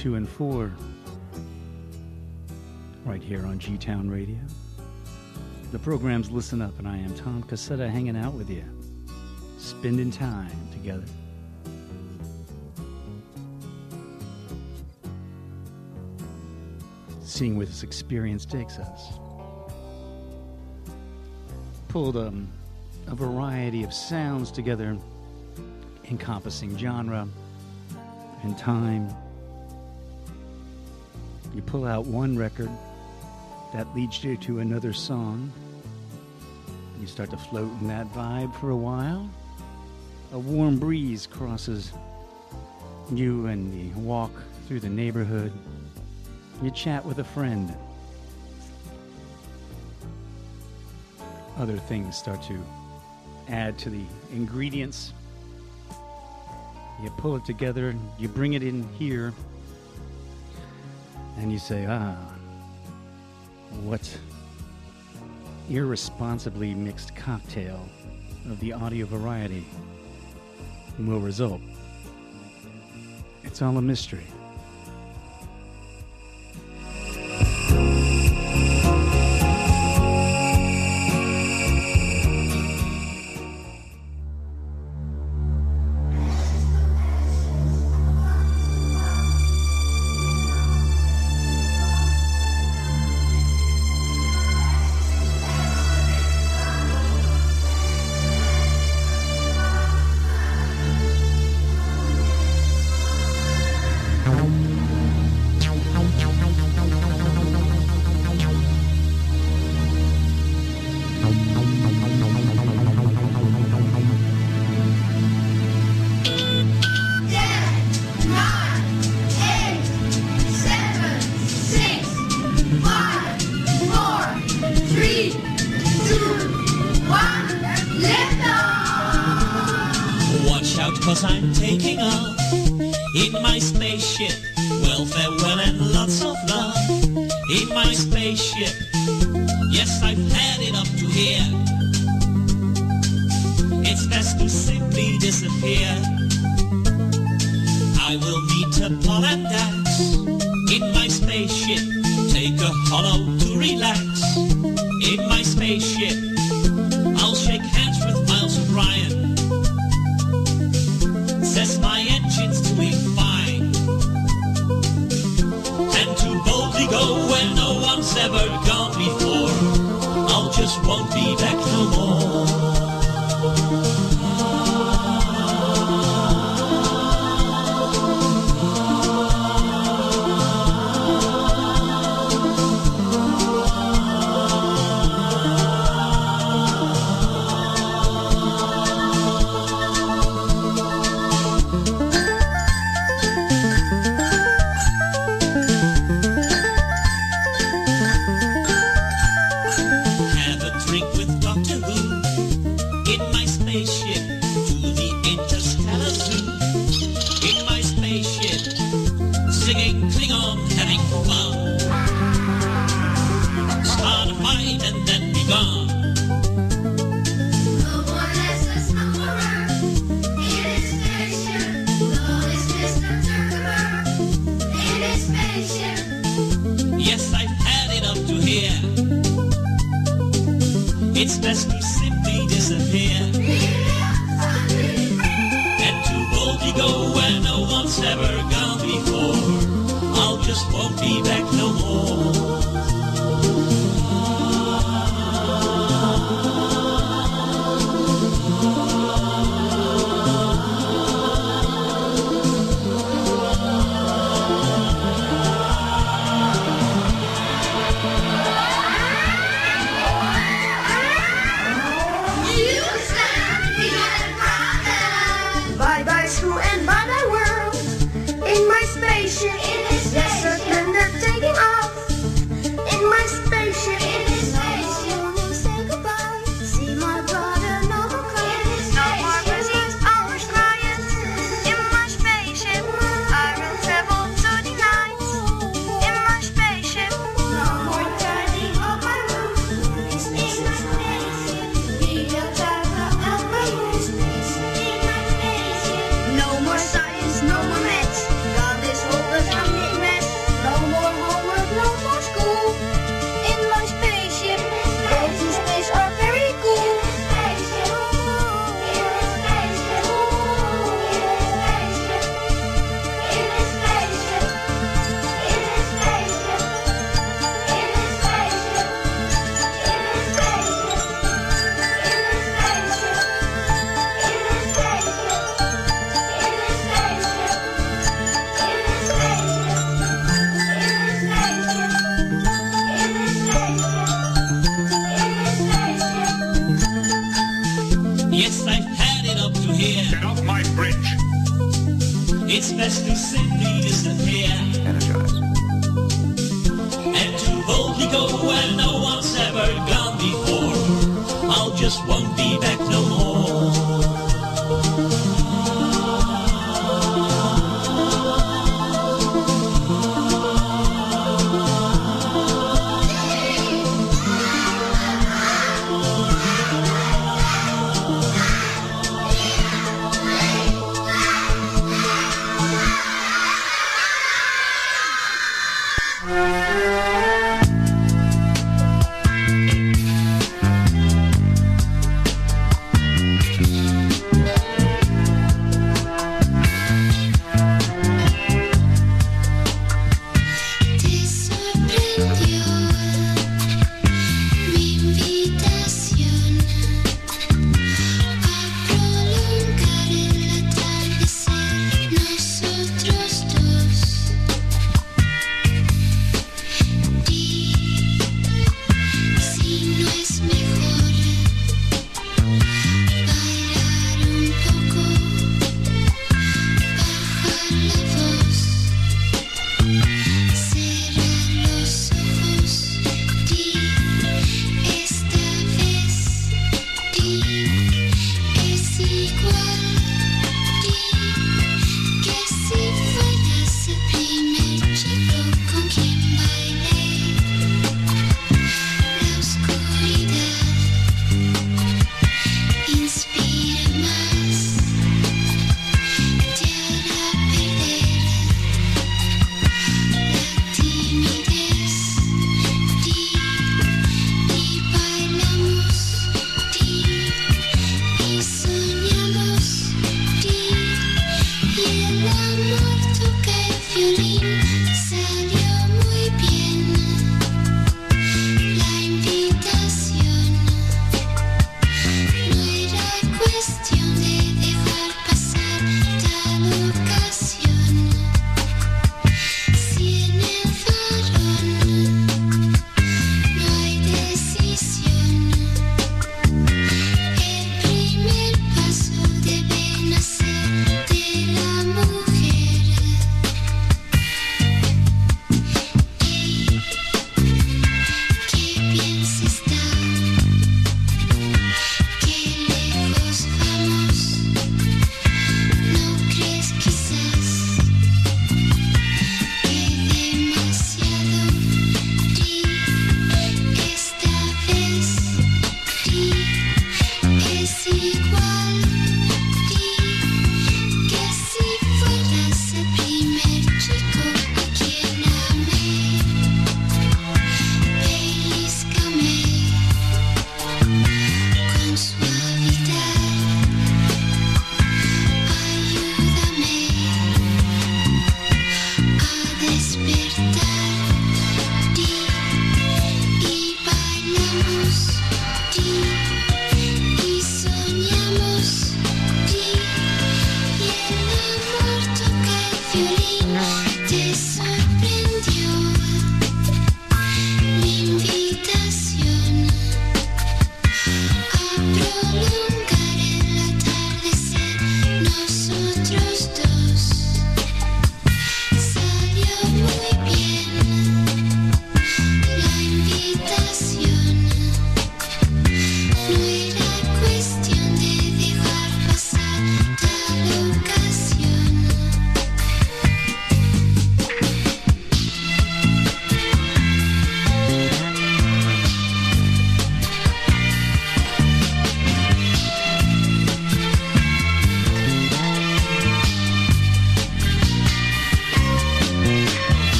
2 and 4 right here on G Town Radio. The program's Listen Up, and I am Tom Cassetta hanging out with you, spending time together. Seeing where this experience takes us. Pulled um, a variety of sounds together, encompassing genre and time. You pull out one record that leads you to another song. You start to float in that vibe for a while. A warm breeze crosses you and the walk through the neighborhood. You chat with a friend. Other things start to add to the ingredients. You pull it together, you bring it in here, and you say, ah, what irresponsibly mixed cocktail of the audio variety will result. It's all a mystery.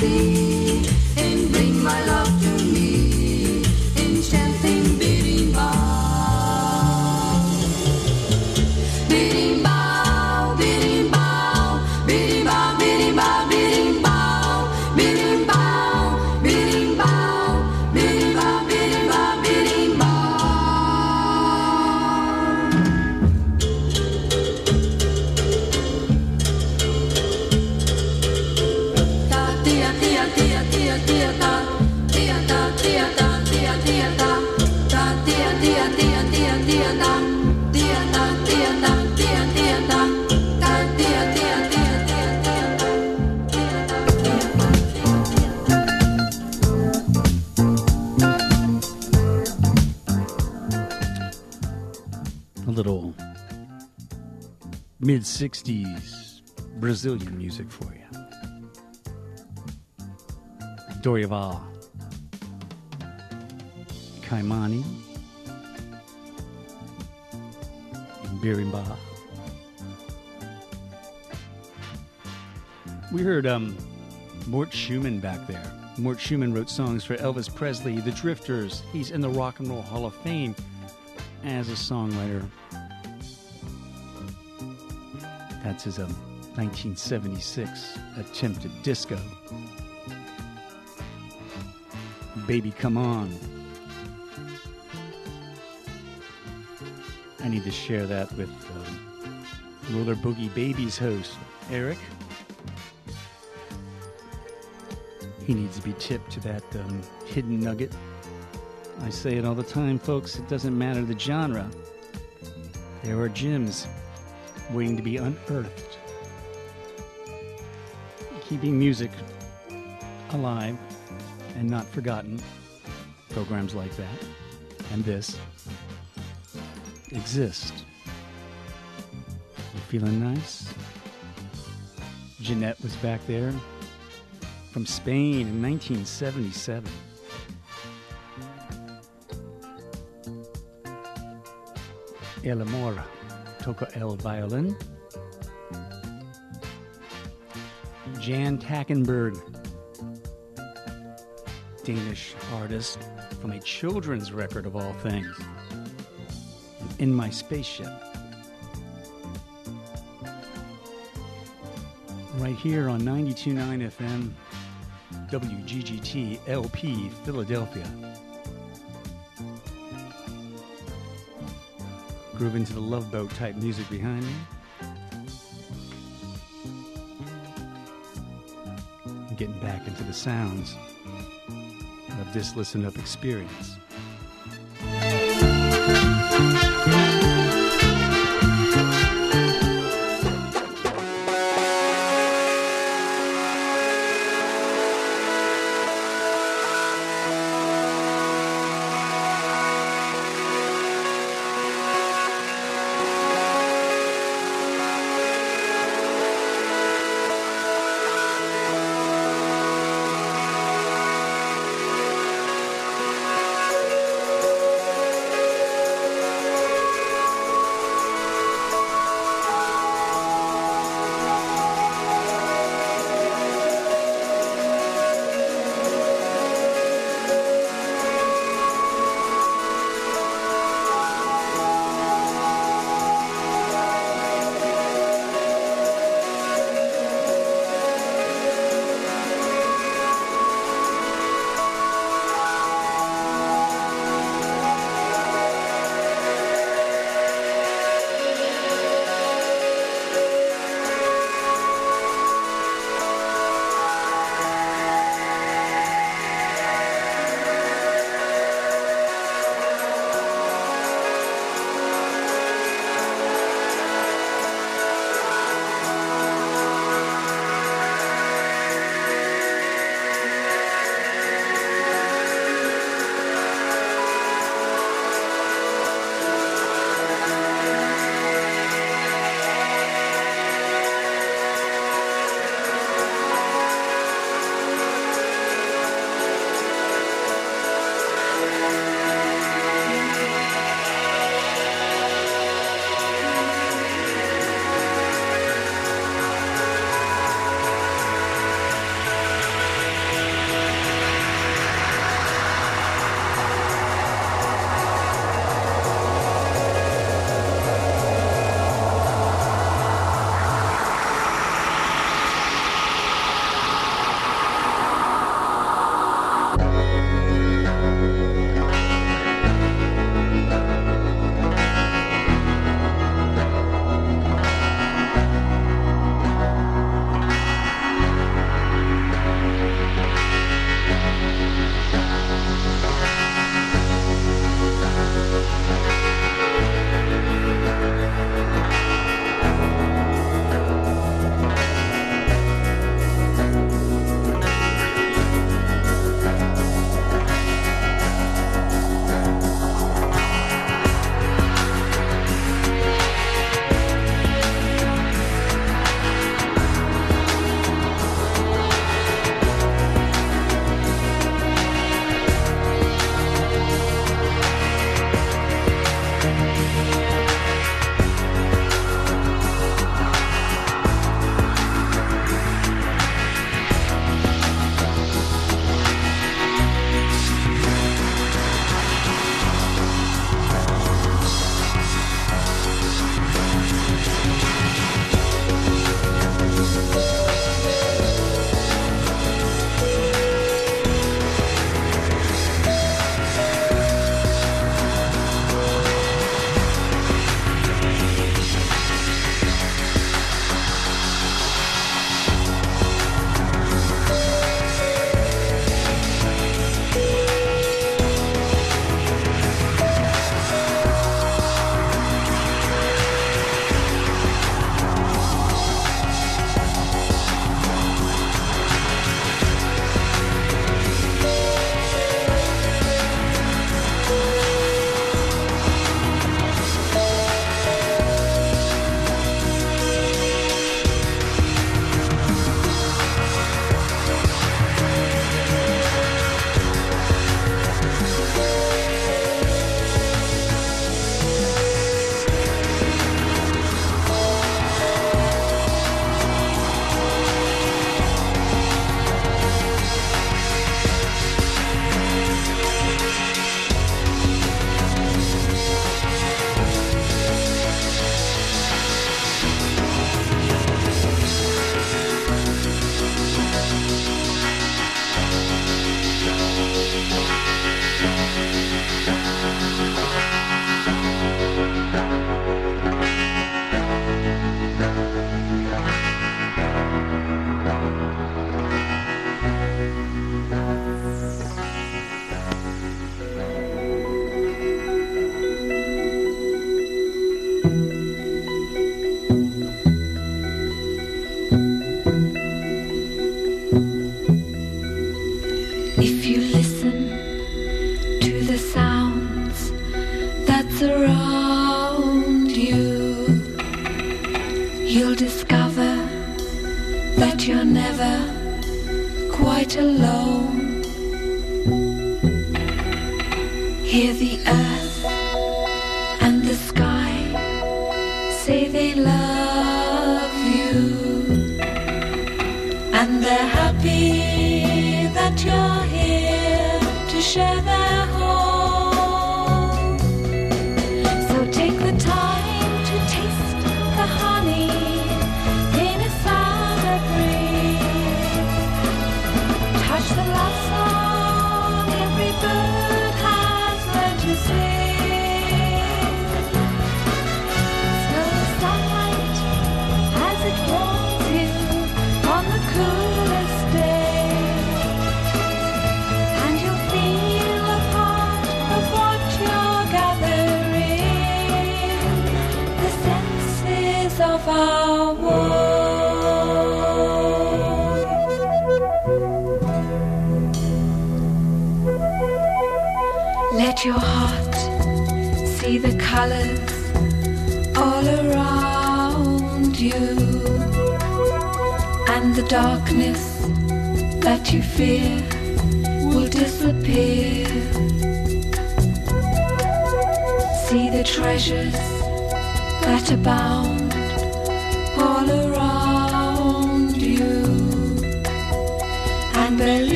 see. Brazilian music for you. Dorival, Caymmi, and Berimbau. We heard um, Mort Shuman back there. Mort Shuman wrote songs for Elvis Presley, The Drifters. He's in the Rock and Roll Hall of Fame as a songwriter. That's his um, 1976 attempt at disco. Baby Come On. I need to share that with um, Roller Boogie Babies host, Eric. He needs to be tipped to that um, hidden nugget. I say it all the time, folks. It doesn't matter the genre. There are gems waiting to be unearthed. Keeping music alive and not forgotten. Programs like that and this exist. You feeling nice? Jeanette was back there from Spain in 1977. El Amor toca el violin. Jan Tackenberg, Danish artist from a children's record of all things. In my spaceship. Right here on 92.9 FM, WGGT LP, Philadelphia. grooving to the Love Boat type music behind me. Getting back into the sounds of this listen up experience.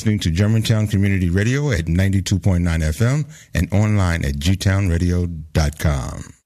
listening to Germantown Community Radio at 92.9 FM and online at gtownradio.com.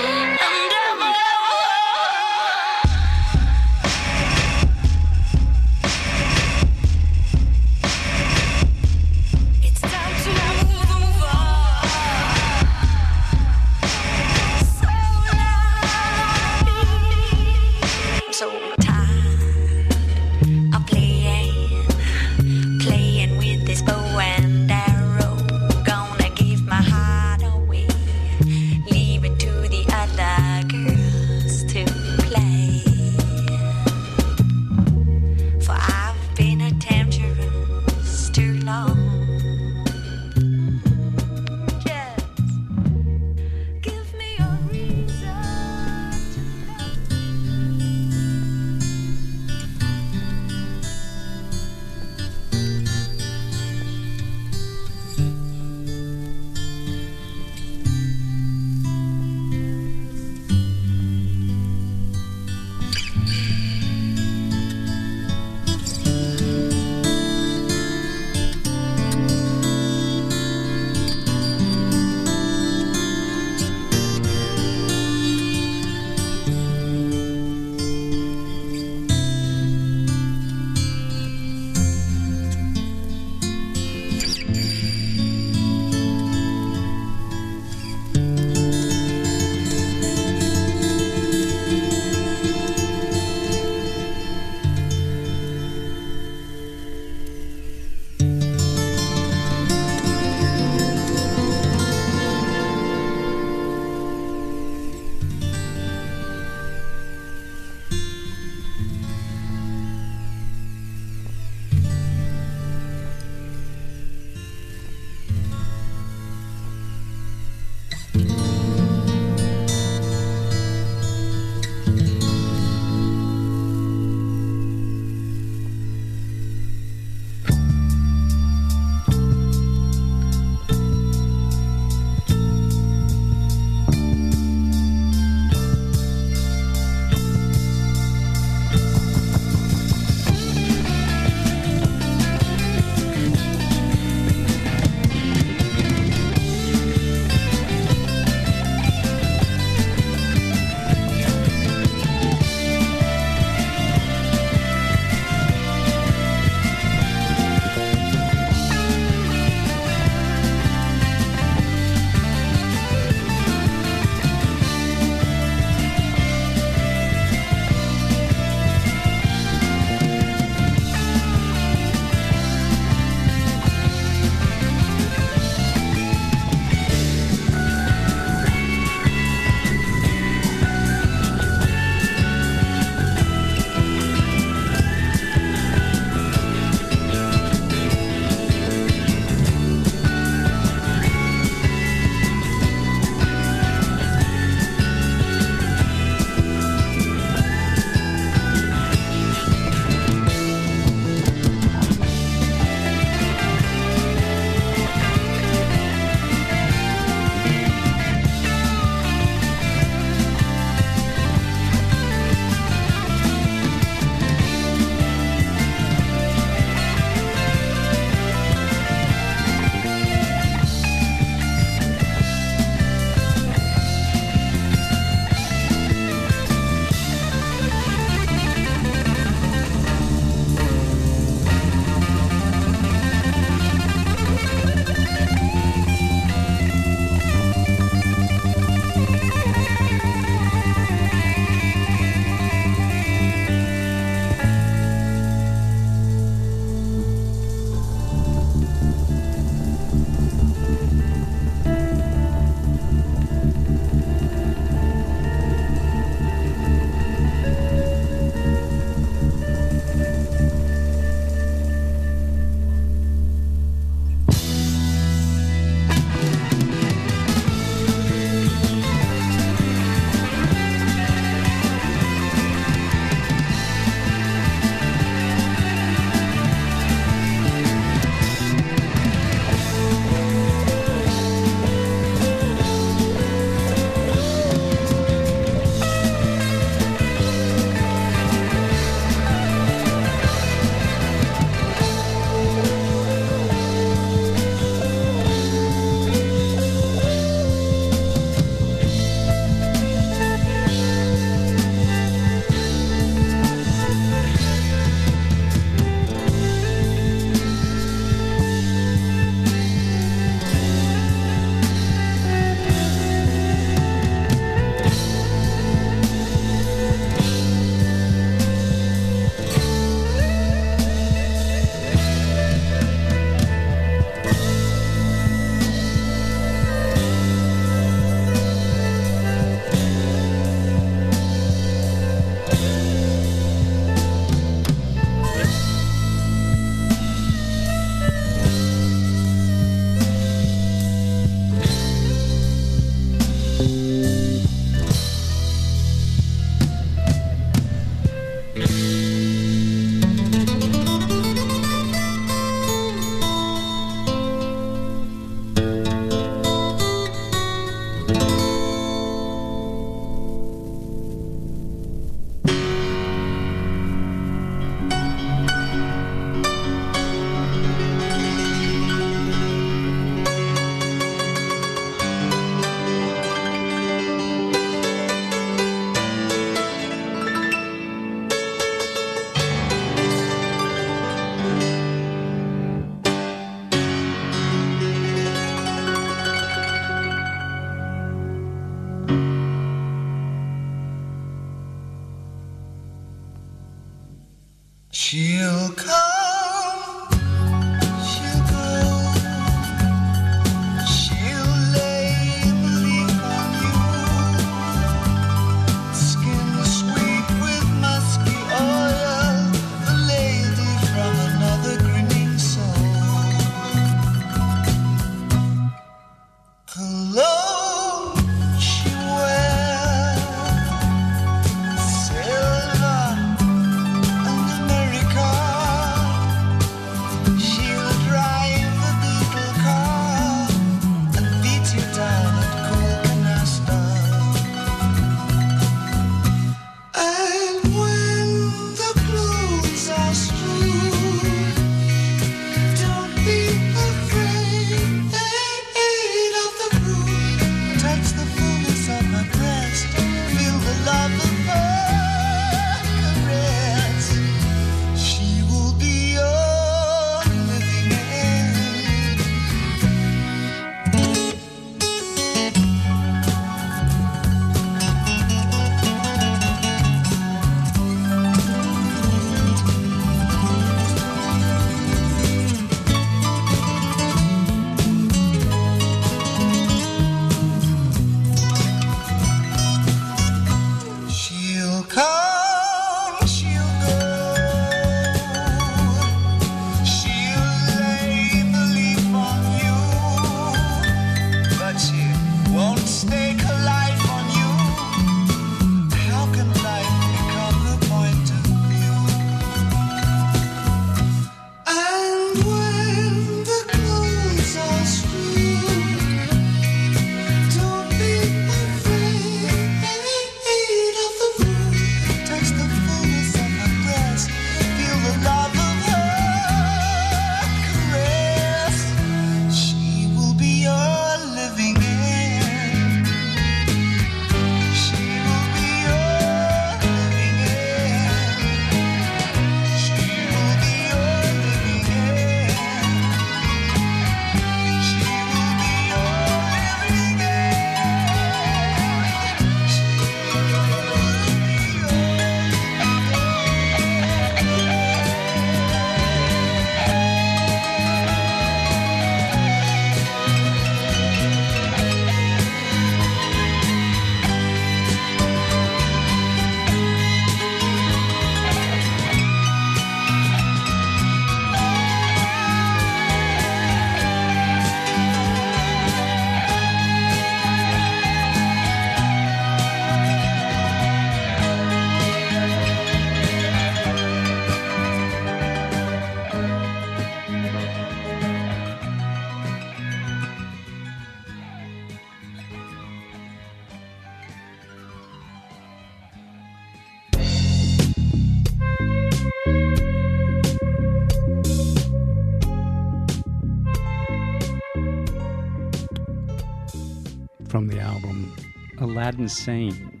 Aladdin Sane.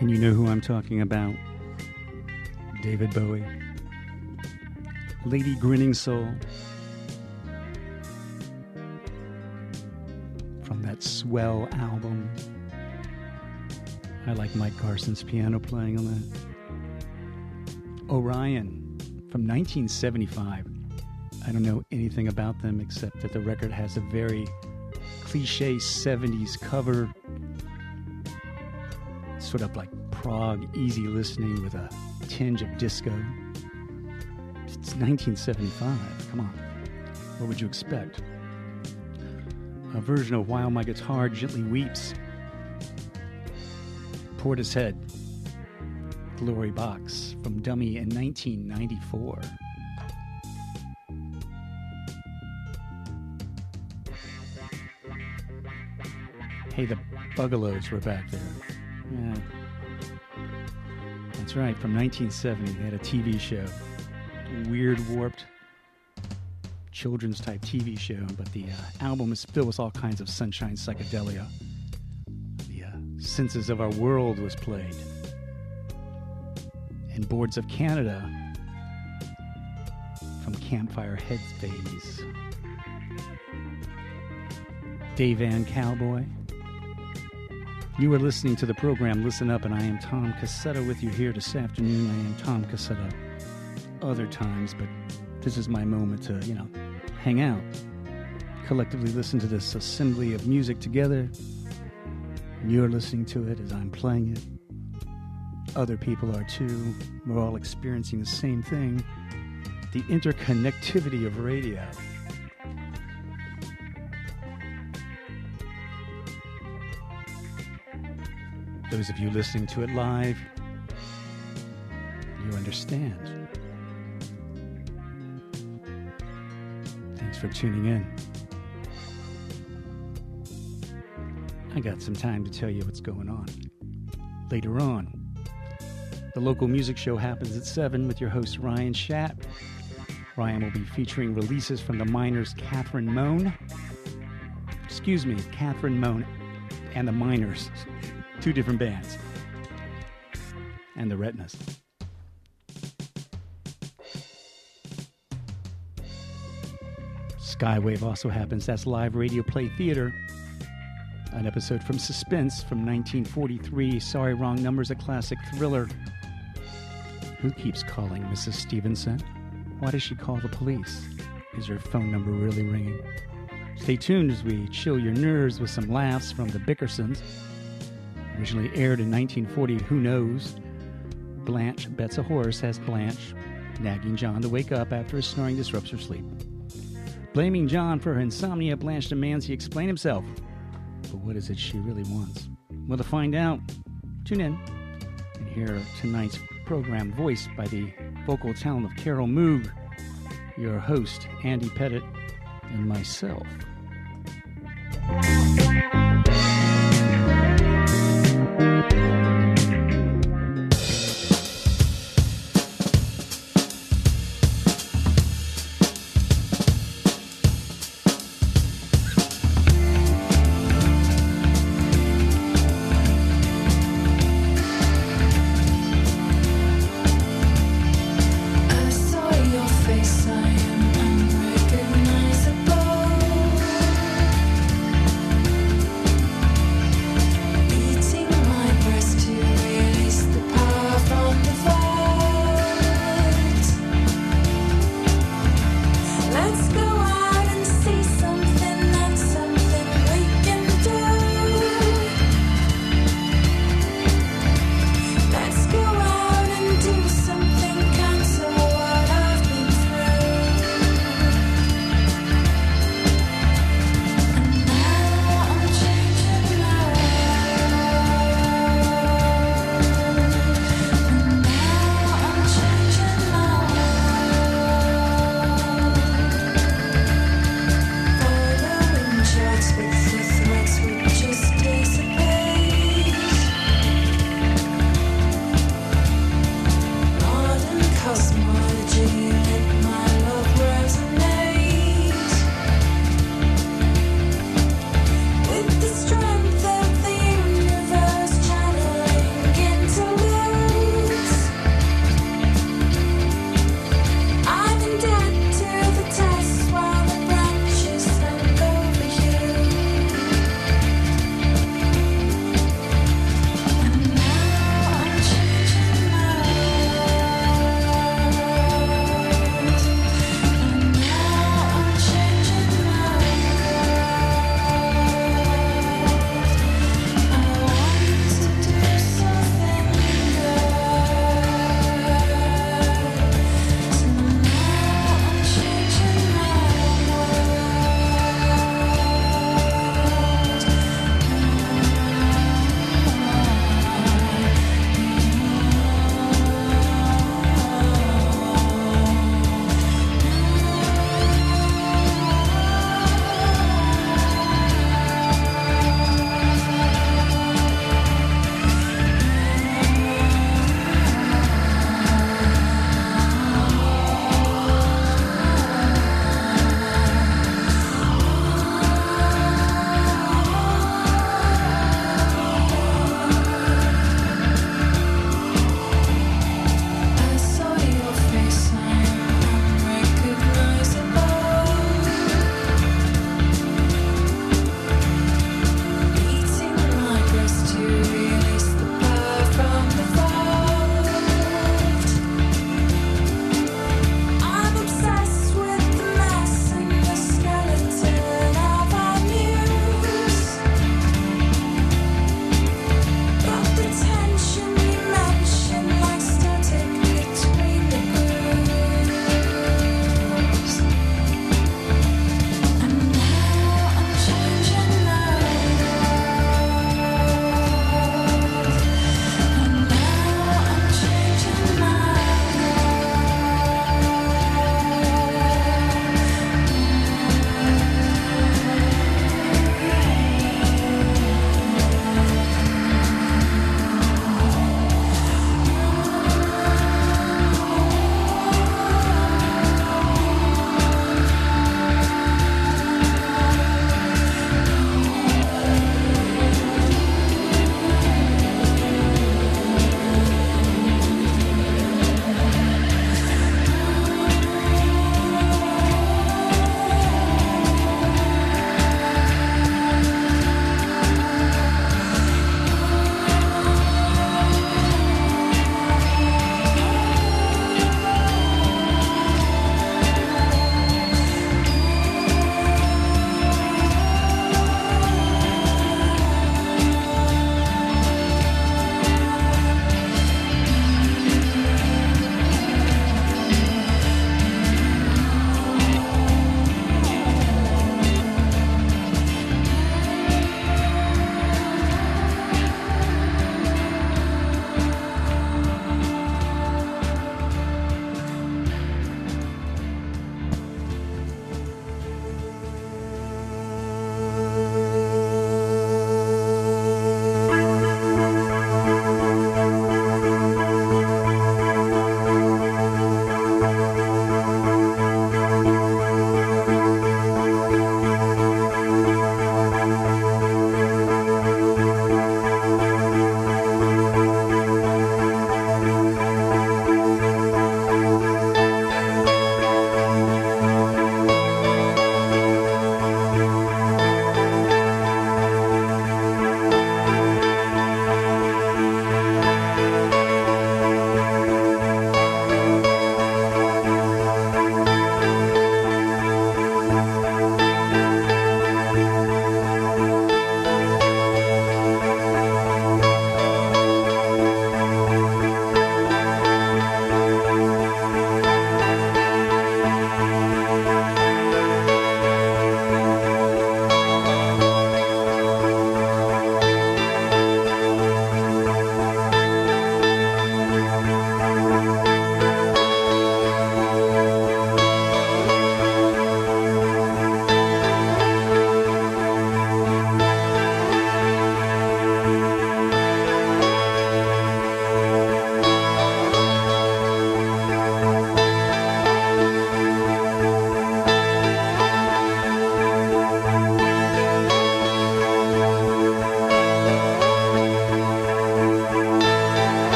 And you know who I'm talking about? David Bowie. Lady Grinning Soul. From that swell album. I like Mike Garson's piano playing on that. Orion from 1975. I don't know anything about them except that the record has a very cliche 70s cover, sort of like prog easy listening with a tinge of disco. It's 1975. Come on. What would you expect? A version of While My Guitar Gently Weeps. Portishead. Glory Box from Dummy in 1994. Hey, the Bugaloos were back there. Yeah. That's right, from 1970. They had a TV show. Weird, warped children's type TV show, but the uh, album is filled with all kinds of sunshine psychedelia. The uh, Senses of Our World was played. And Boards of Canada from Campfire Headphase. Dave Van Cowboy. You are listening to the program Listen Up, and I am Tom Cassetta with you here this afternoon. I am Tom Cassetta other times, but this is my moment to, you know, hang out, collectively listen to this assembly of music together. You're listening to it as I'm playing it. Other people are too. We're all experiencing the same thing the interconnectivity of radio. Those of you listening to it live, you understand. Thanks for tuning in. I got some time to tell you what's going on. Later on, the local music show happens at 7 with your host Ryan Schatt. Ryan will be featuring releases from the Miners' Catherine Moan. Excuse me, Catherine Moan and the Miners two different bands, and the Retinas. Skywave also happens. That's live radio play theater. An episode from Suspense from 1943. Sorry, wrong numbers, a classic thriller. Who keeps calling Mrs. Stevenson? Why does she call the police? Is her phone number really ringing? Stay tuned as we chill your nerves with some laughs from the Bickersons. Originally aired in 1940, Who Knows? Blanche bets a horse has Blanche nagging John to wake up after his snoring disrupts her sleep. Blaming John for her insomnia, Blanche demands he explain himself. But what is it she really wants? Well, to find out, tune in and hear tonight's program voiced by the vocal talent of Carol Moog, your host, Andy Pettit, and myself.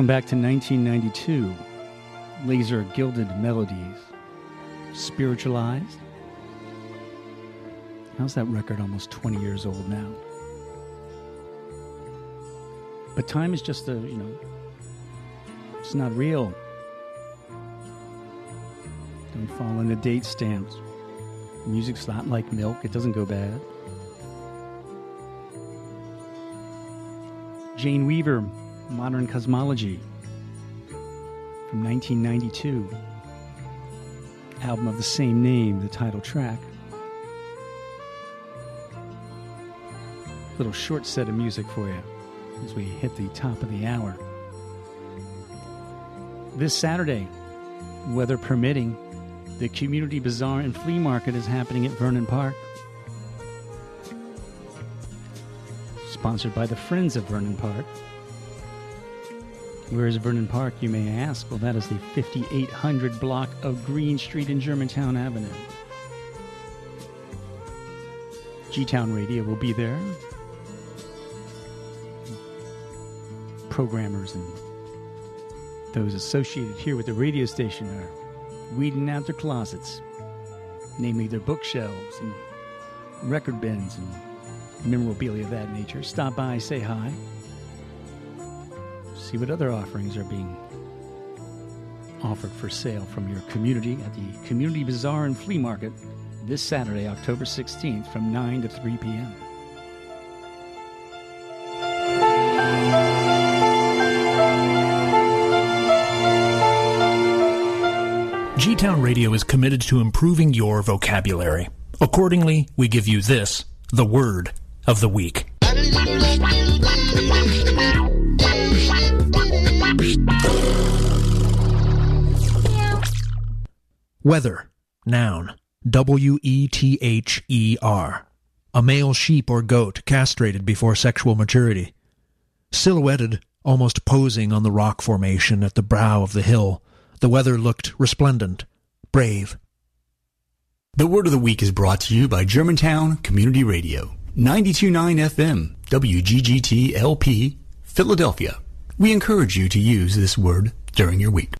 Going back to 1992, Lazer Guided Melodies, Spiritualized. How's that record almost 20 years old now? But time is just a, you know, it's not real. Don't fall into date stamps. Music's not like milk, it doesn't go bad. Jane Weaver, Modern Kosmology from 1992. Album of the same name, the title track. Little short set of music for you as we hit the top of the hour. This Saturday, weather permitting, the Community Bazaar and Flea Market is happening at Vernon Park. Sponsored by the Friends of Vernon Park. Where is Vernon Park, you may ask? Well, that is the 5800 block of Green Street in Germantown Avenue. G Town Radio will be there. Programmers and those associated here with the radio station are weeding out their closets, namely their bookshelves and record bins and memorabilia of that nature. Stop by, say hi, see what other offerings are being offered for sale from your community at the Community Bazaar and Flea Market this Saturday, October 16th from 9 to 3 p.m. G Town Radio is committed to improving your vocabulary. Accordingly, we give you this, the word of the week. Weather, noun, W E T H E R. A male sheep or goat castrated before sexual maturity. Silhouetted, almost posing on the rock formation at the brow of the hill, the weather looked resplendent, brave. The word of the week is brought to you by Germantown Community Radio, 929 FM, WGGT LP, Philadelphia. We encourage you to use this word during your week.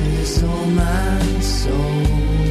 business, all my soul.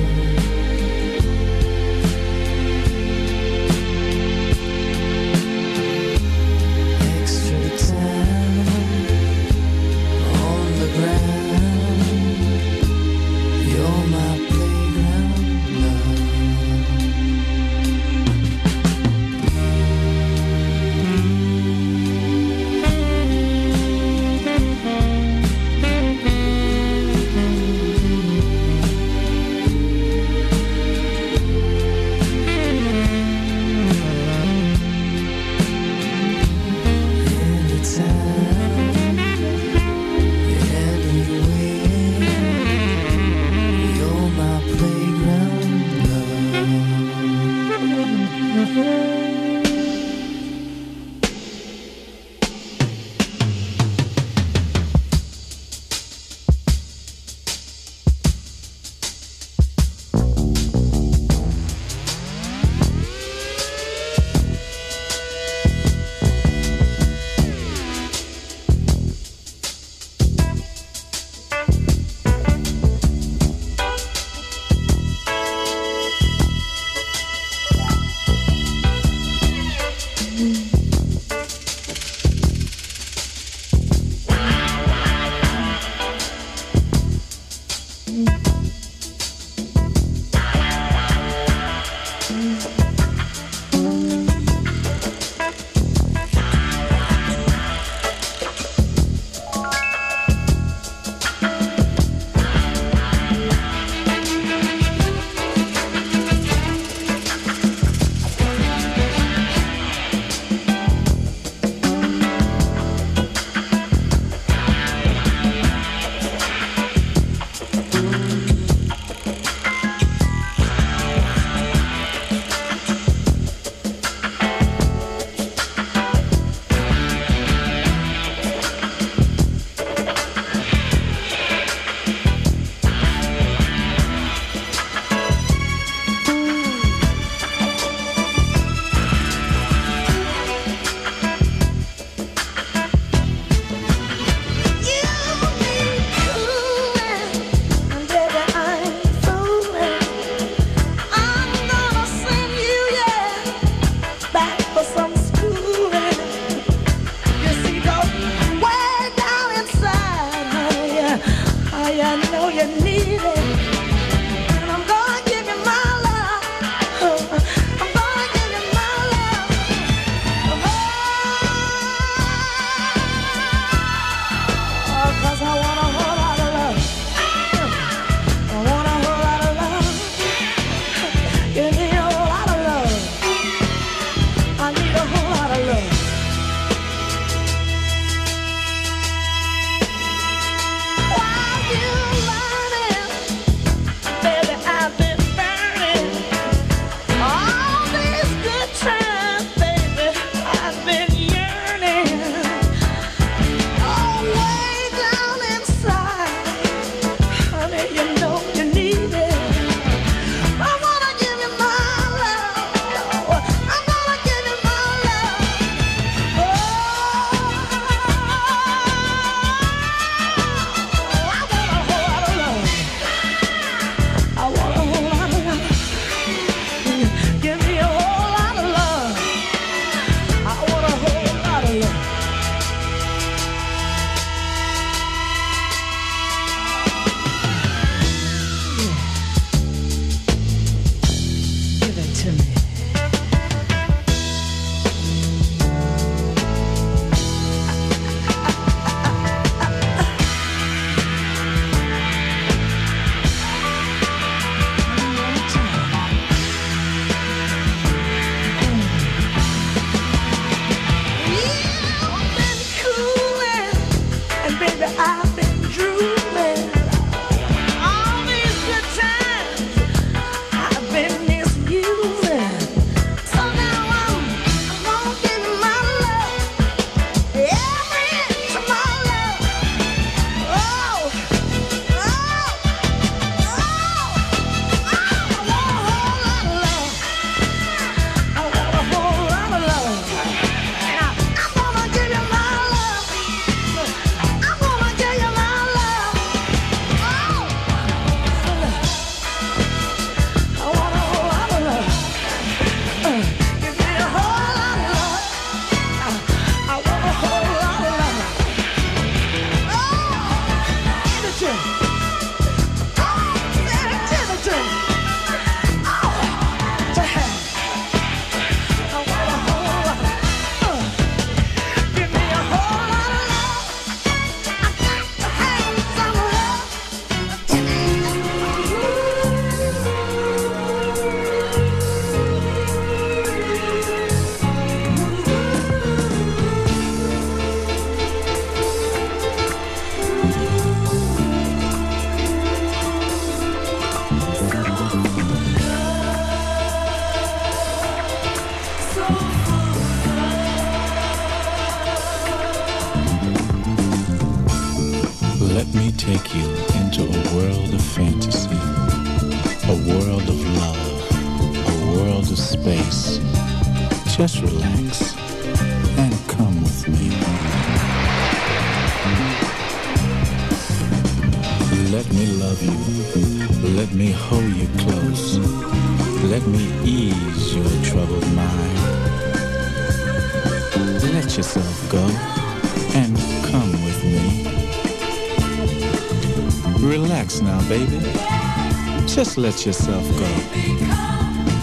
let yourself go.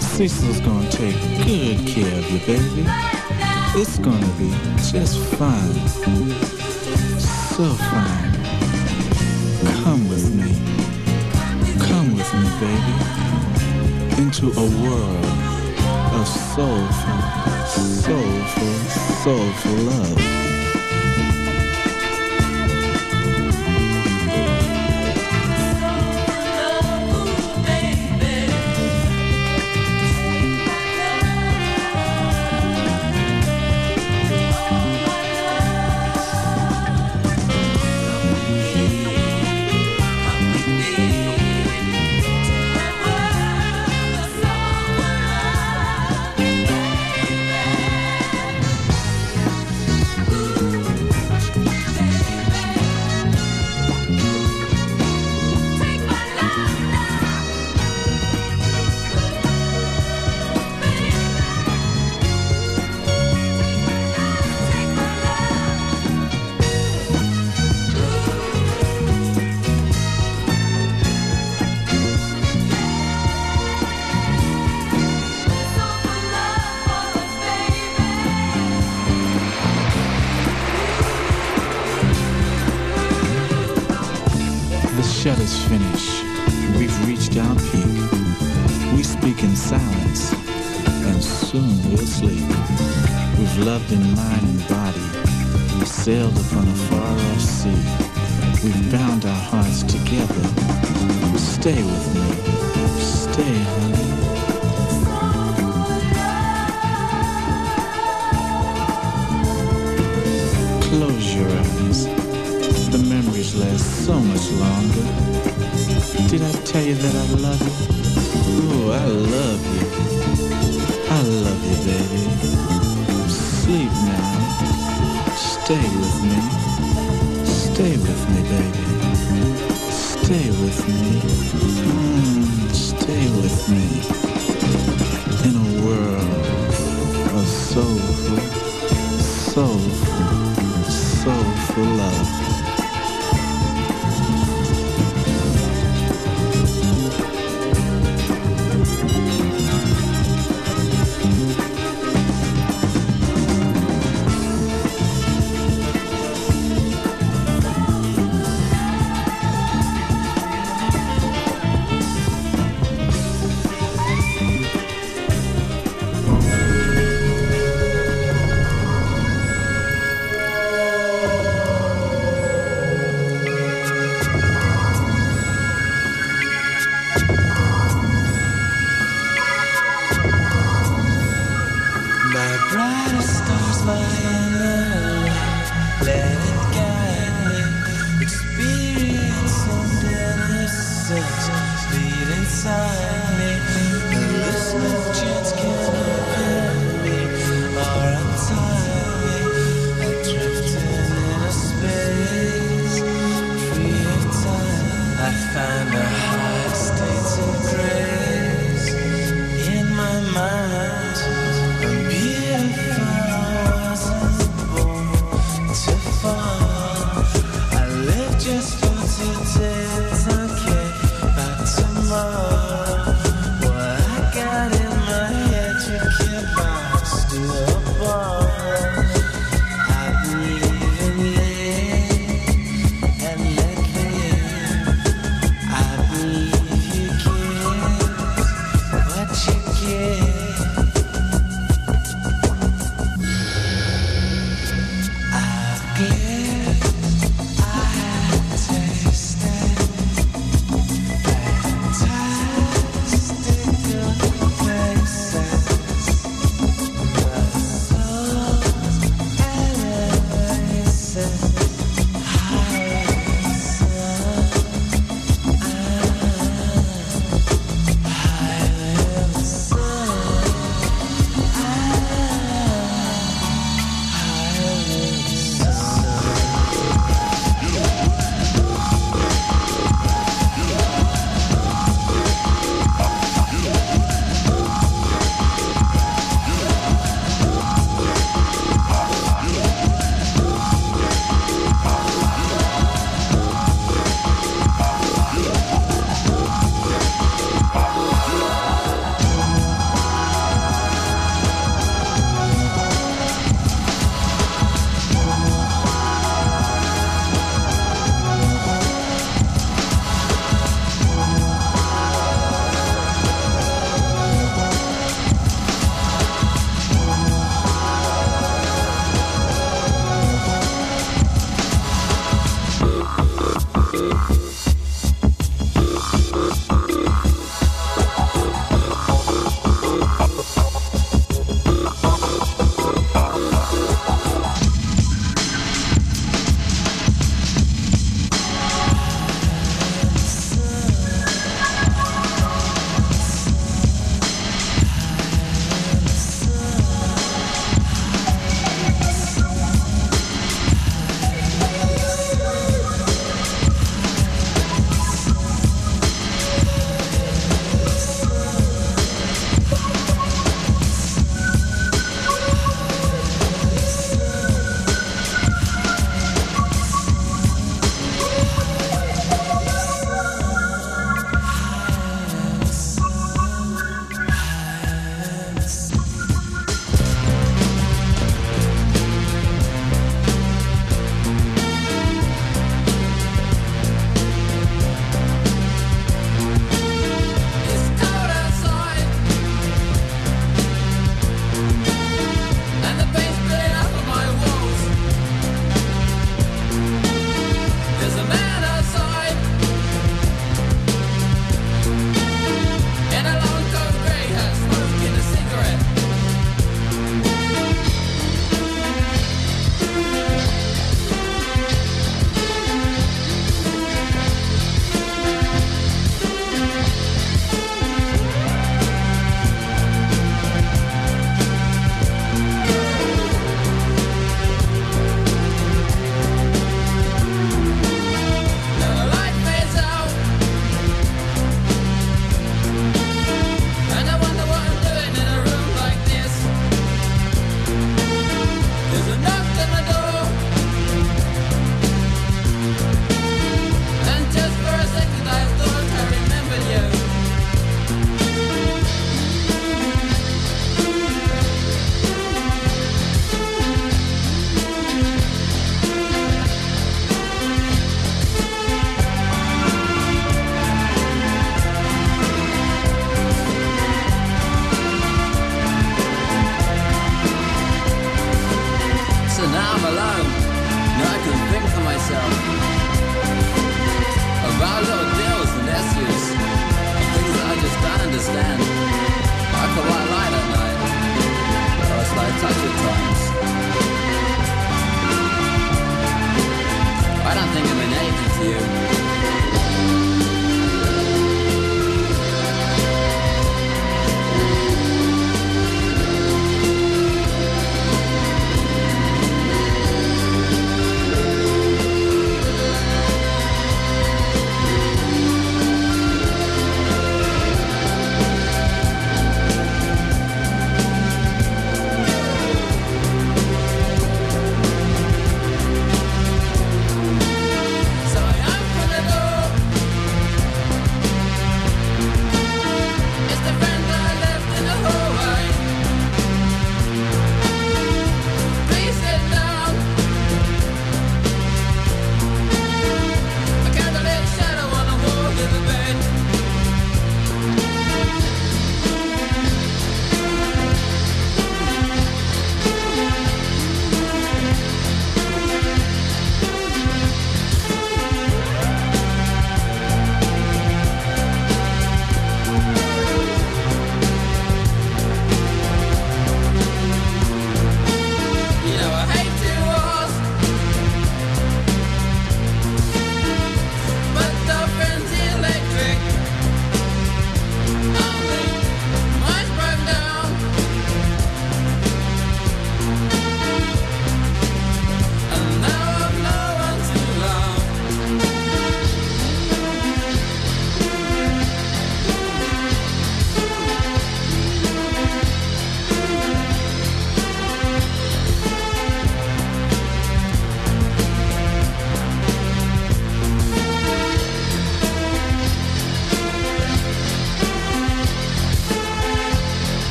Cecil's gonna take good care of you, baby. It's gonna be just fine. So fine. Come with me. Come with me, baby. Into a world of soulful, soulful, soulful love. in mind and body. We sailed upon a far-off sea. We found our hearts together. Stay with me.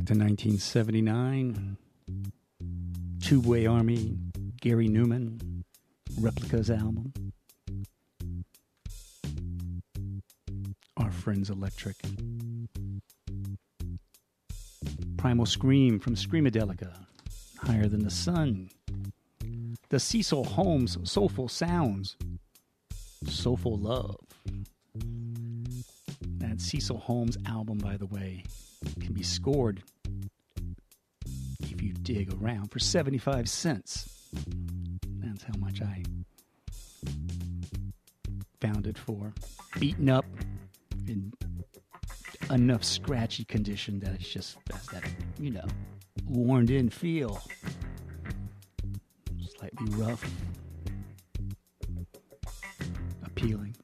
Back to 1979, Tubeway Army, Gary Numan, Replicas album. Are Friends Electric. Primal Scream from Screamadelica, Higher Than the Sun. The Cecil Holmes Soulful Sounds, Soulful Love. That Cecil Holmes album, by the way, can be scored if you dig around for 75 cents. That's how much I found it for. Beaten up in enough scratchy condition that it's just that's that, you know, worn in feel. Slightly rough. Appealing.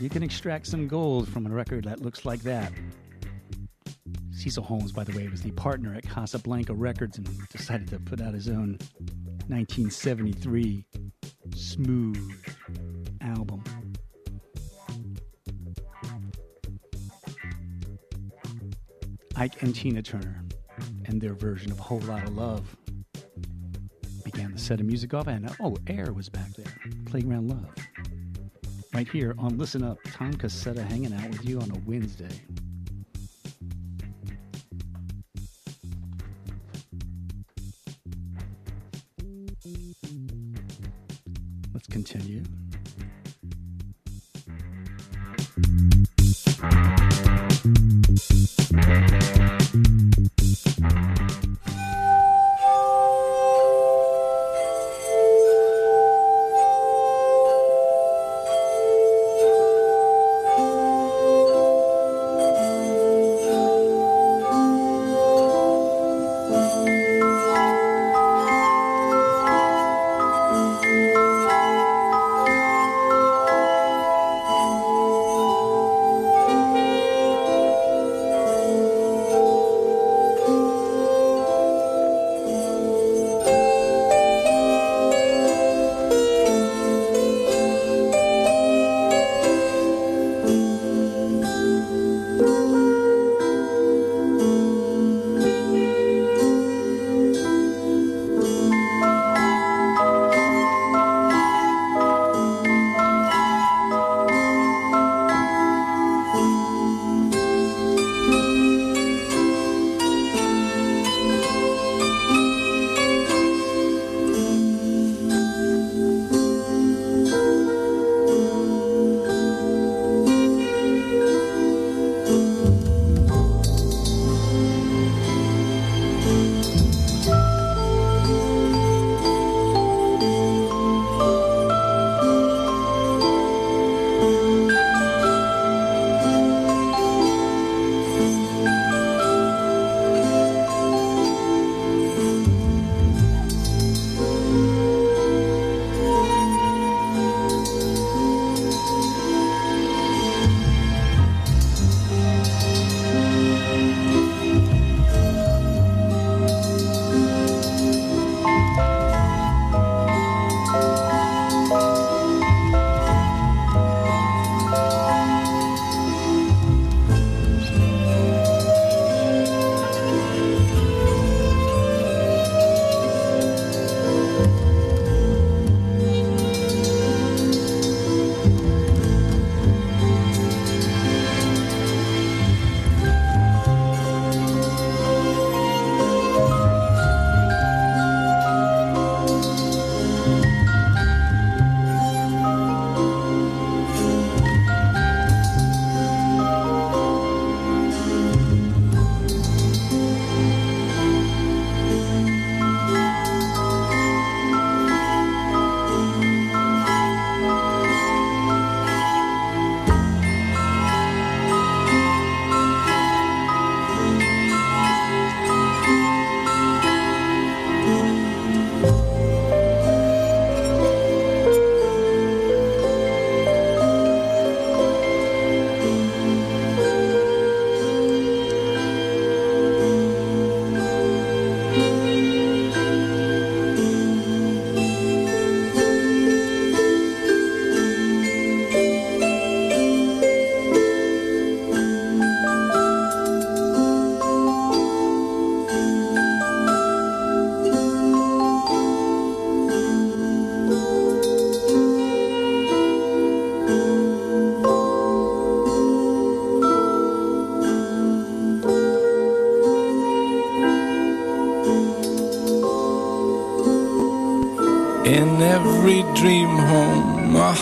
You can extract some gold from a record that looks like that. Cecil Holmes, by the way, was the partner at Casablanca Records and decided to put out his own 1973 smooth album. Ike and Tina Turner and their version of A Whole Lot of Love began the set of music off. And oh, Air was back there. Playground Love. Right here on Listen Up, Tom Cassetta hanging out with you on a Wednesday. Continue.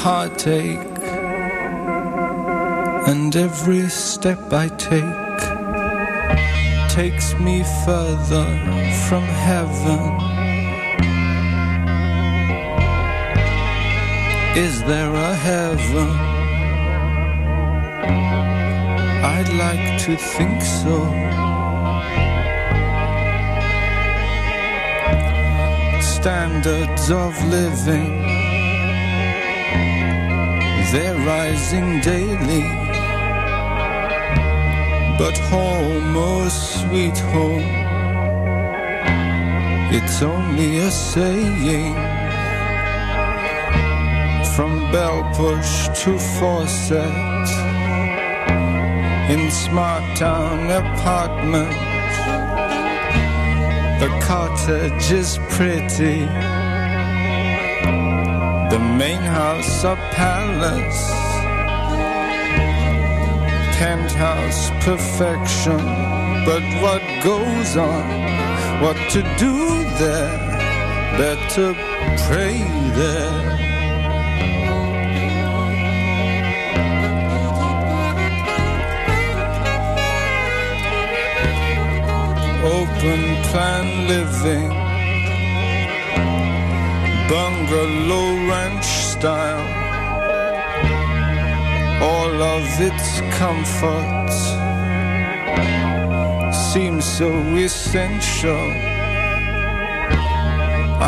Heartache. And every step I take takes me further from heaven. Is there a heaven? I'd like to think so. Standards of living, they're rising daily. But home, oh sweet home, it's only a saying. From bell push to faucet, in smart town apartment, the cottage is pretty. The main house a palace penthouse perfection. But what goes on? What to do there? Better pray there. Open plan living, bungalow ranch style all of its comforts seem so essential.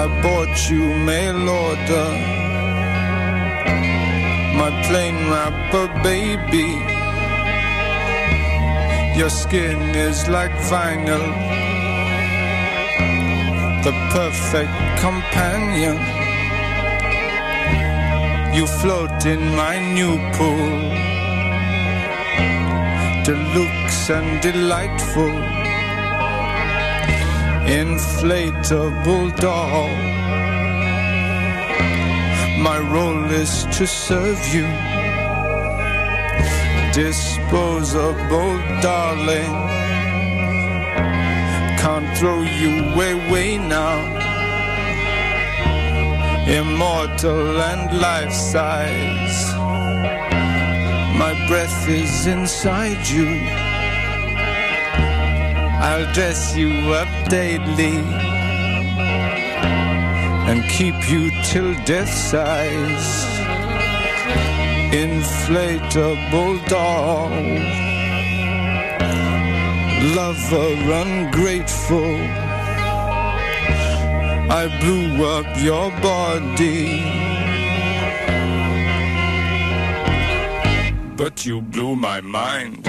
I bought you mail order, my plain wrapper baby. Your skin is like vinyl, the perfect companion. You float in my new pool, deluxe and delightful, inflatable doll. My role is to serve you, disposable darling. Throw you away now immortal and life size. My breath is inside you. I'll dress you up daily and keep you till death size. Inflatable doll, lover ungrateful. I blew up your body. But you blew my mind.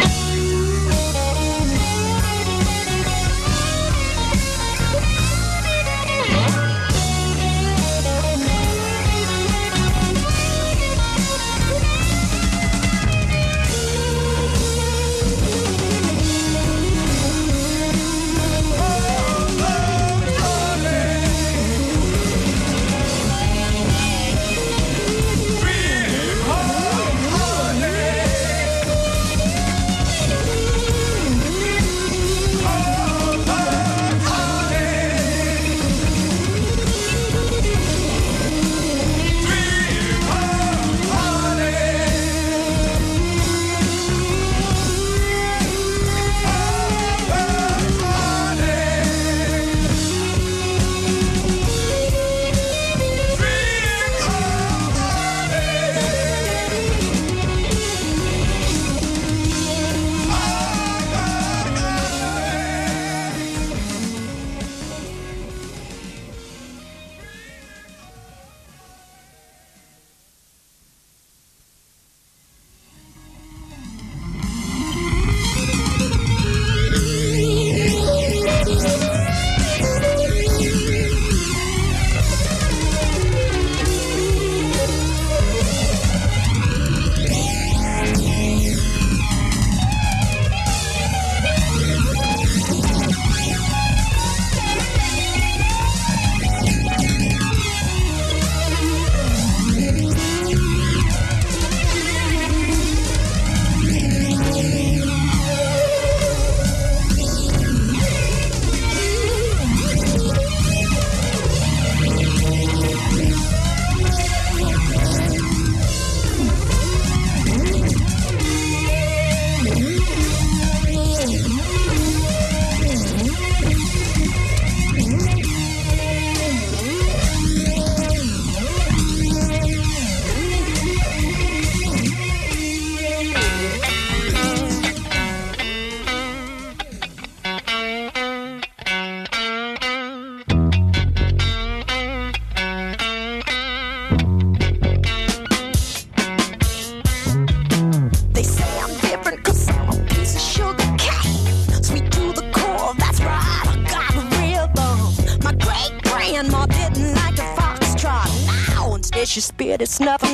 it's nothing.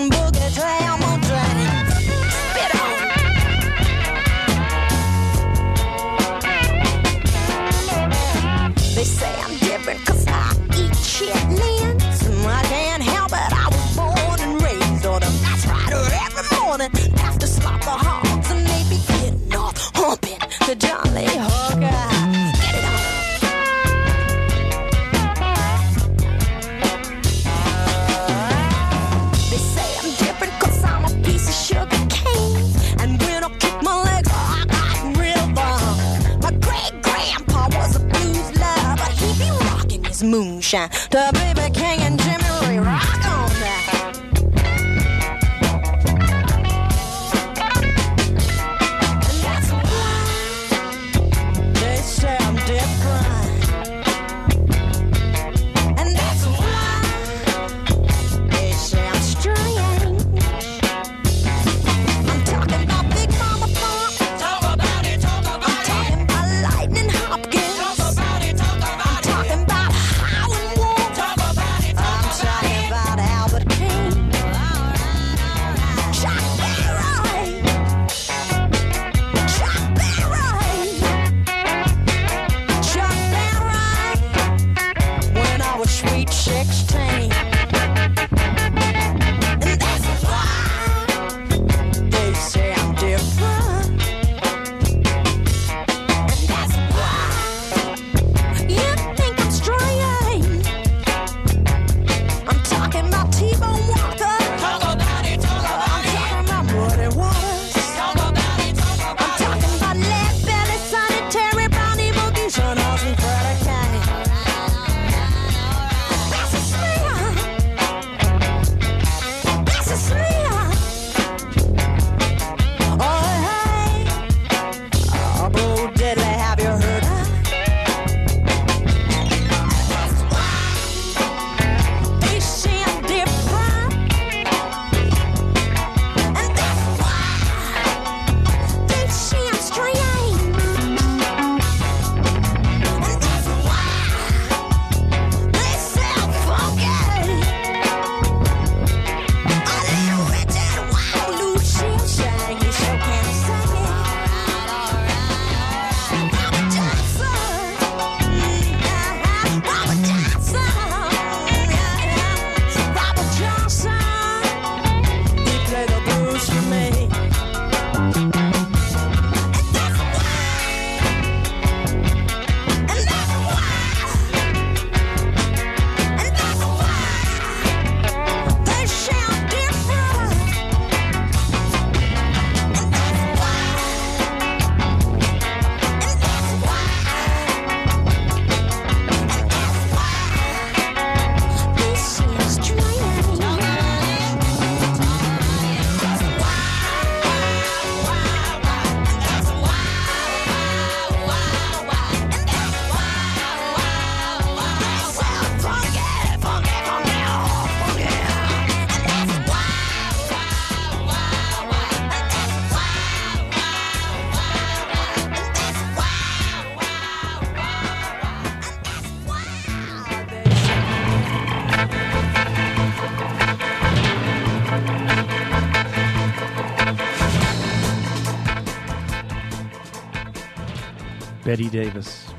Betty Davis.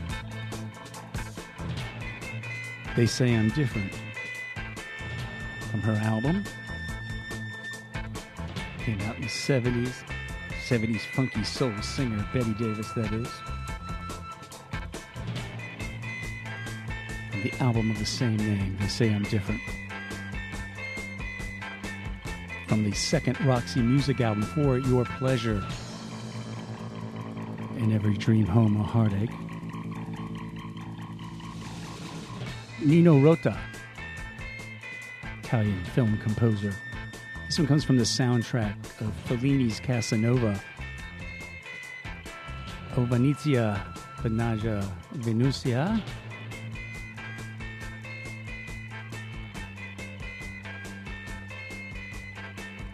They Say I'm Different from her album. Came out in the 70s. 70s funky soul singer, Betty Davis, that is. And the album of the same name, They Say I'm Different. From the second Roxy Music album, For Your Pleasure every dream home a heartache. Nino Rota, Italian film composer. This one comes from the soundtrack of Fellini's Casanova. O Venezia Venaga Venusia.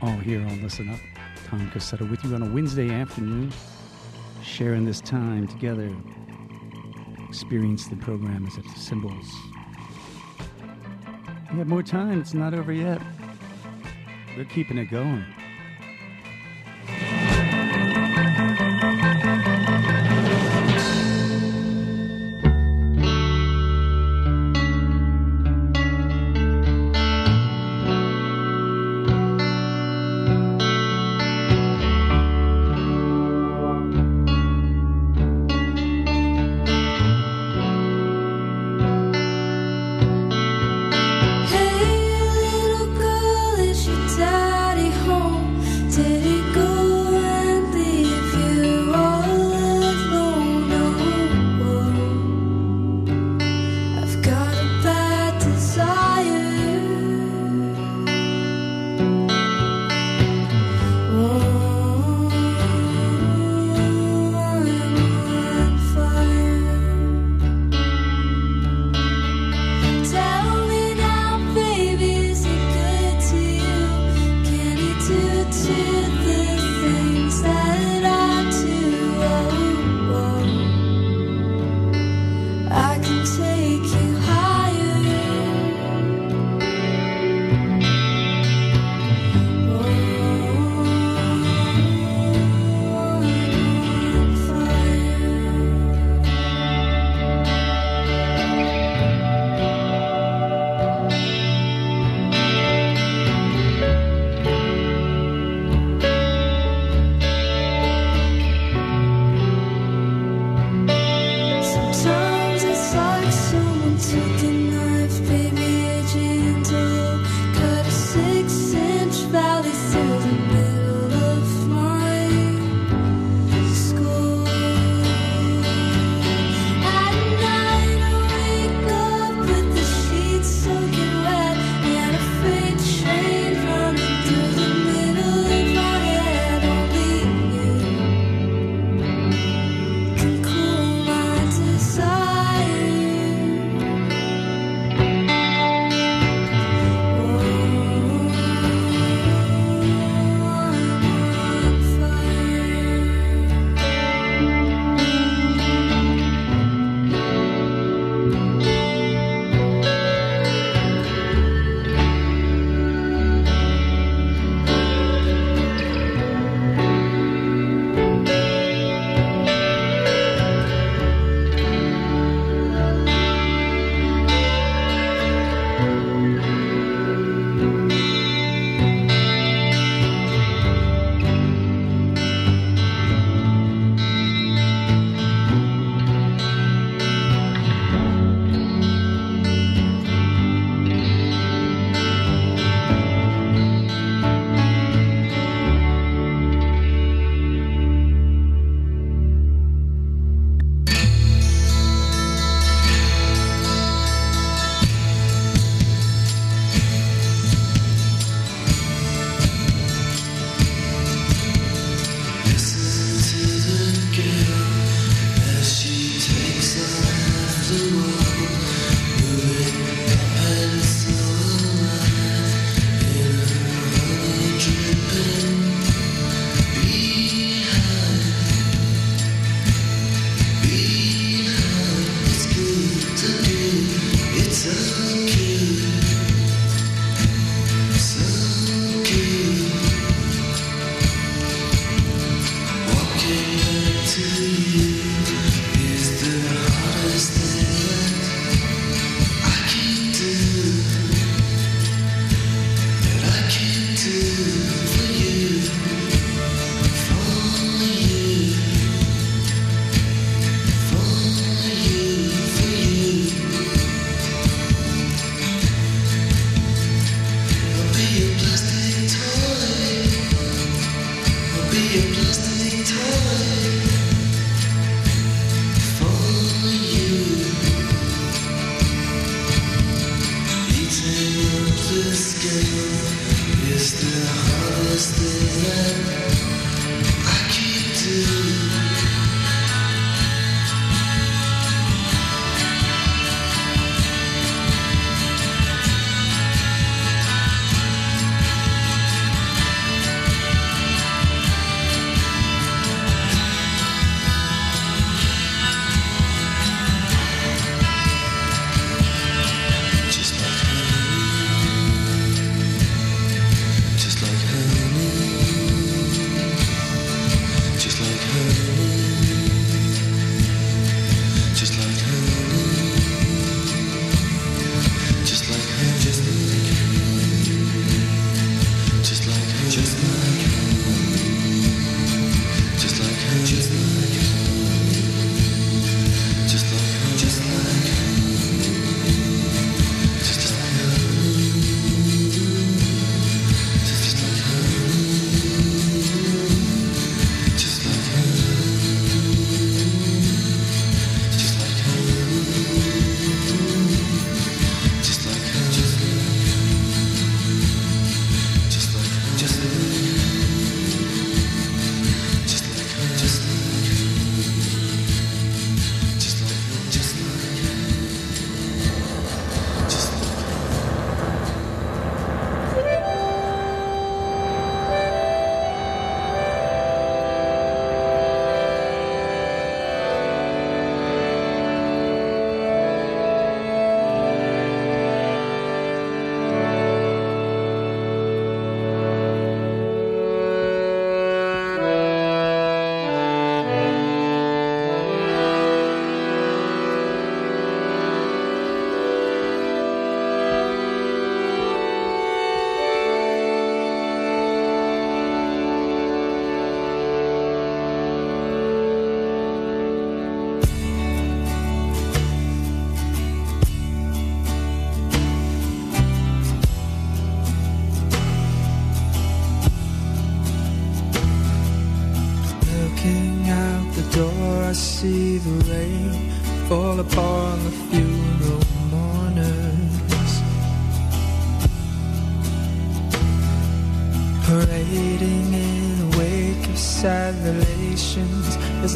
All here on Listen Up. Tom Cassetta with you on a Wednesday afternoon sharing this time together. Experience the program as its symbols. We have more time, it's not over yet. They're keeping it going.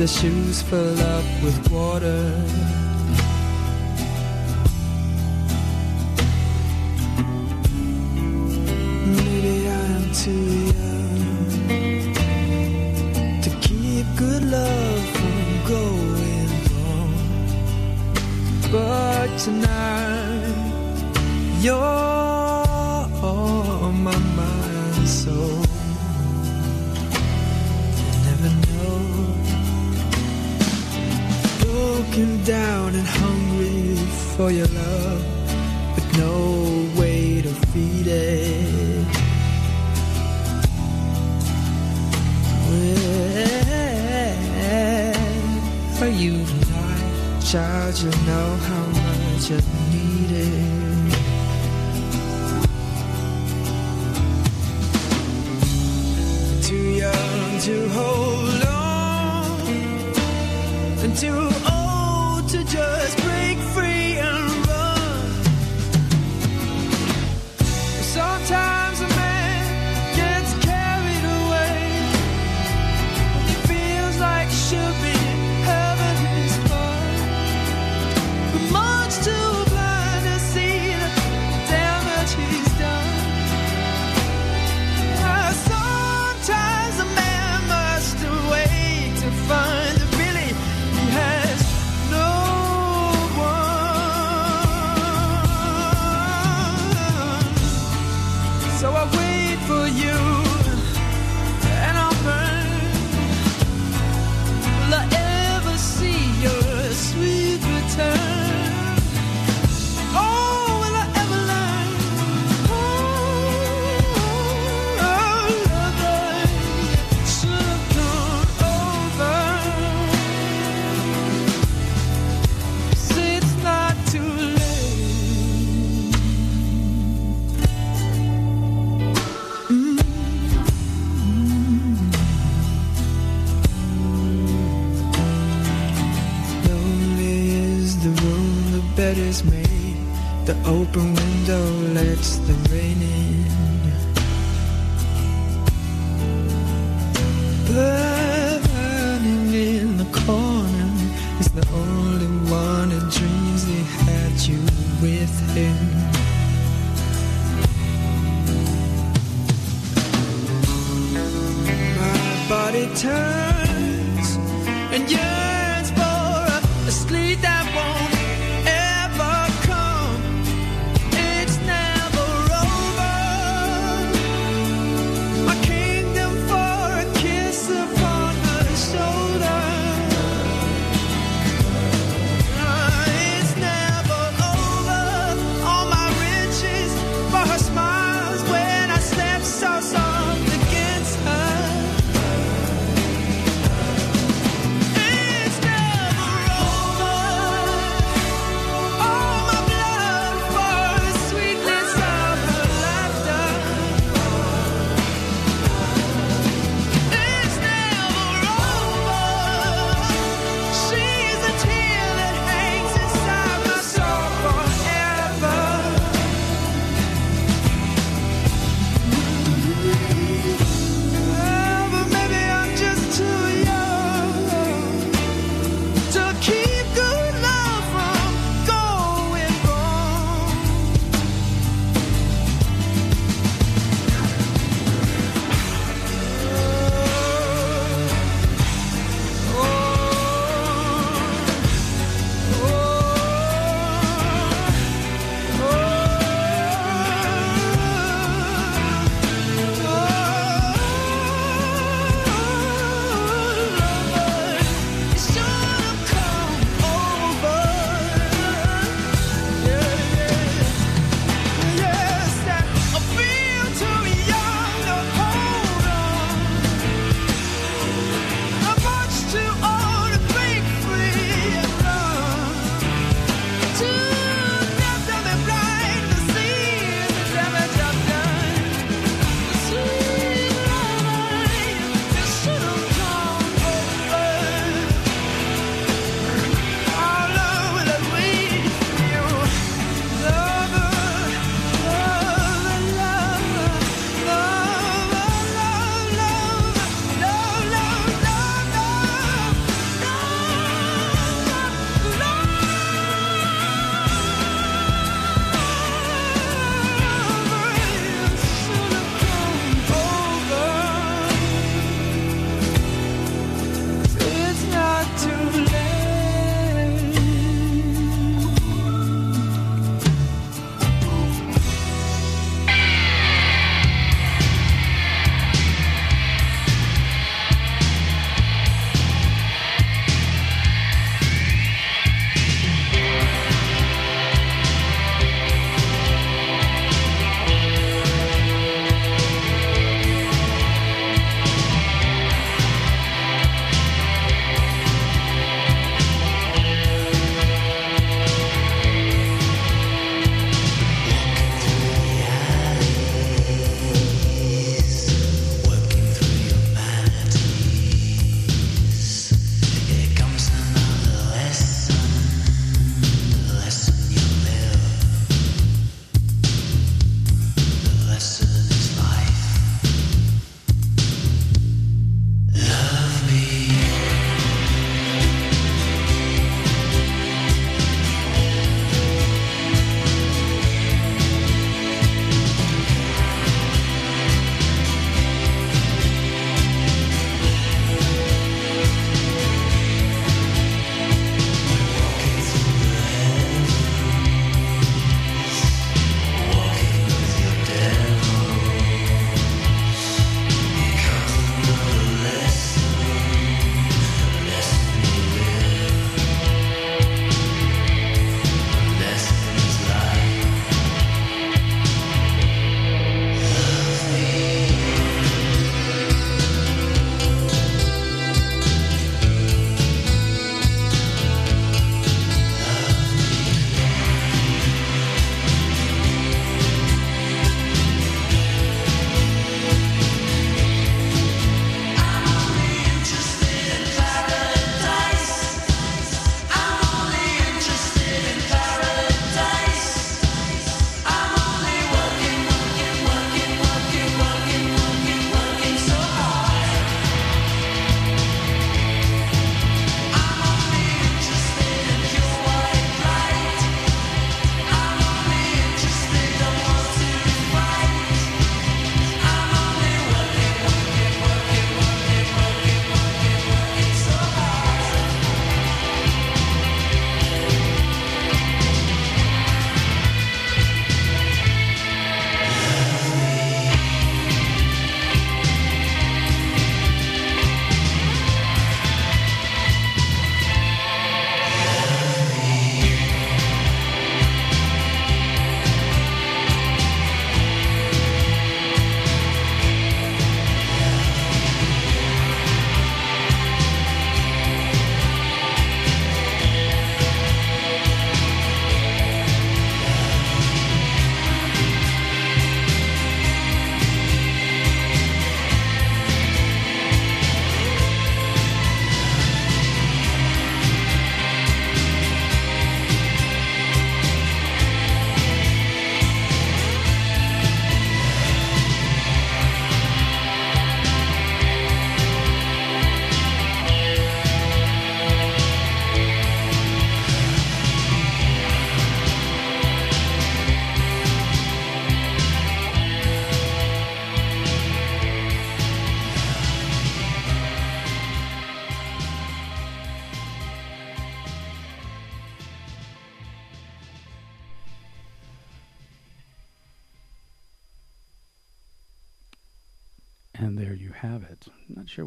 shoes fill up with water child, you know how much I need it. Too young to hold on, too is made, the open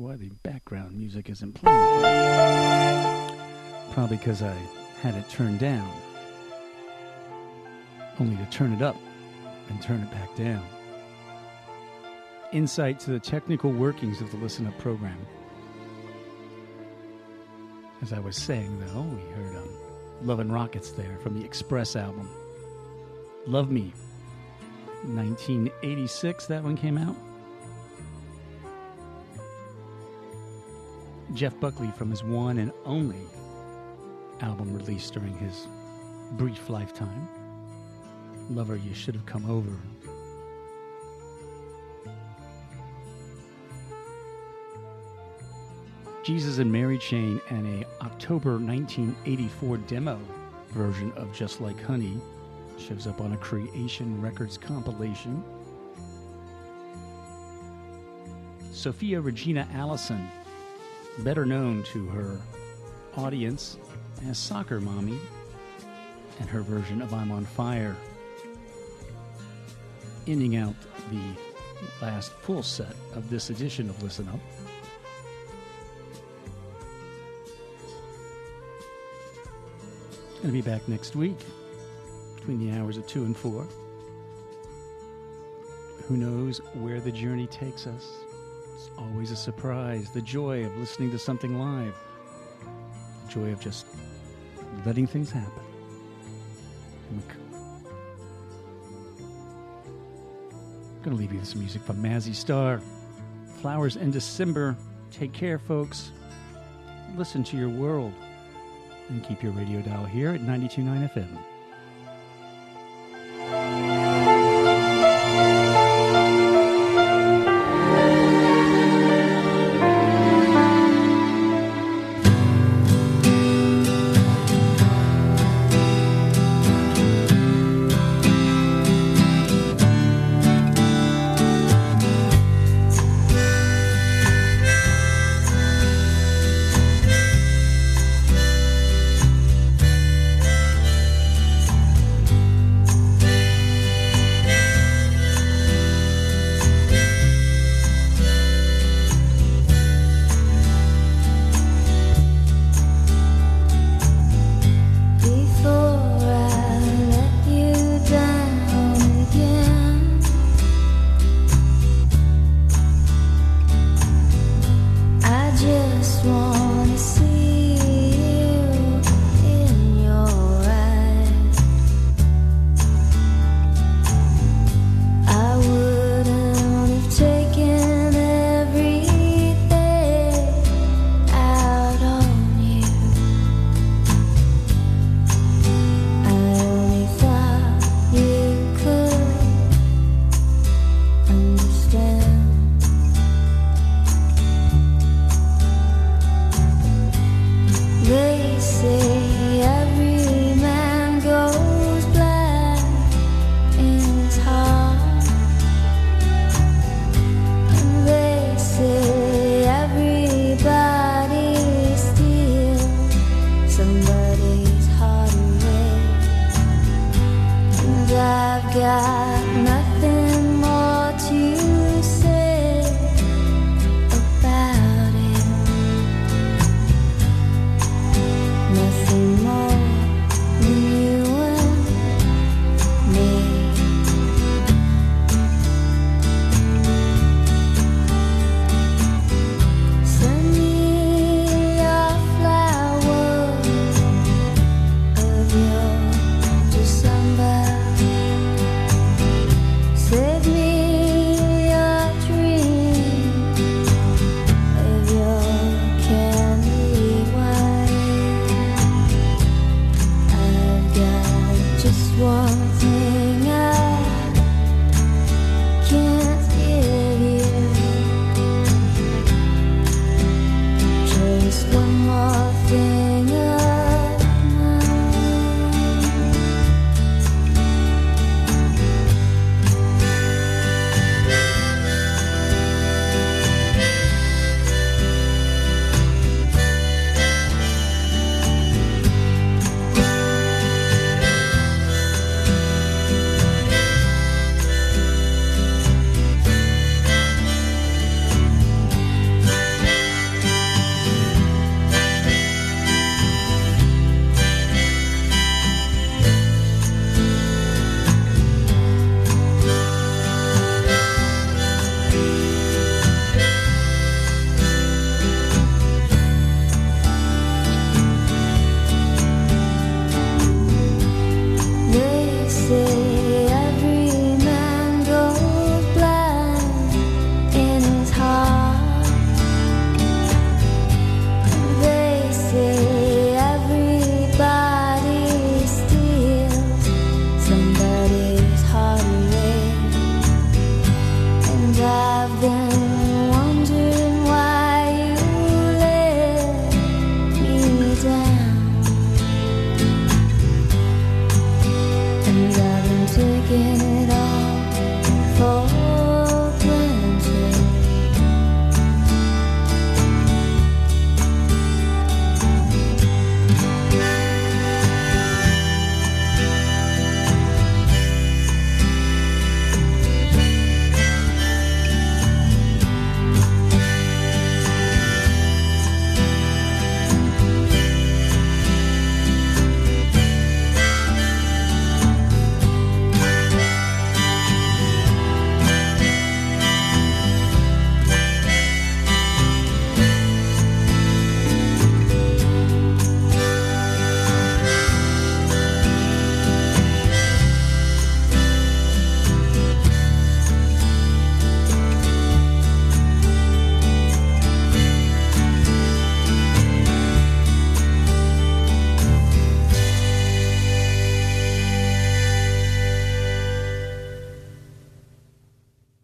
why the background music isn't playing. Probably because I had it turned down. Only to turn it up and turn it back down. Insight to the technical workings of the Listen Up program. As I was saying, though, we heard um, Love and Rockets there from the Express album. Love Me. 1986, that one came out. Jeff Buckley from his one and only album released during his brief lifetime. Lover, you should have come over. Jesus and Mary Chain and a October 1984 demo version of Just Like Honey shows up on a Creation Records compilation. Sophia Regina Allison, better known to her audience as Soccer Mommy, and her version of I'm on Fire, ending out the last full set of this edition of Listen Up. Going to be back next week between the hours of 2 and 4. Who knows where the journey takes us? It's always a surprise. The joy of listening to something live, the joy of just letting things happen. I'm going to leave you with some music from Mazzy Star. Flowers in December. Take care, folks. Listen to your world and keep your radio dial here at 929 FM.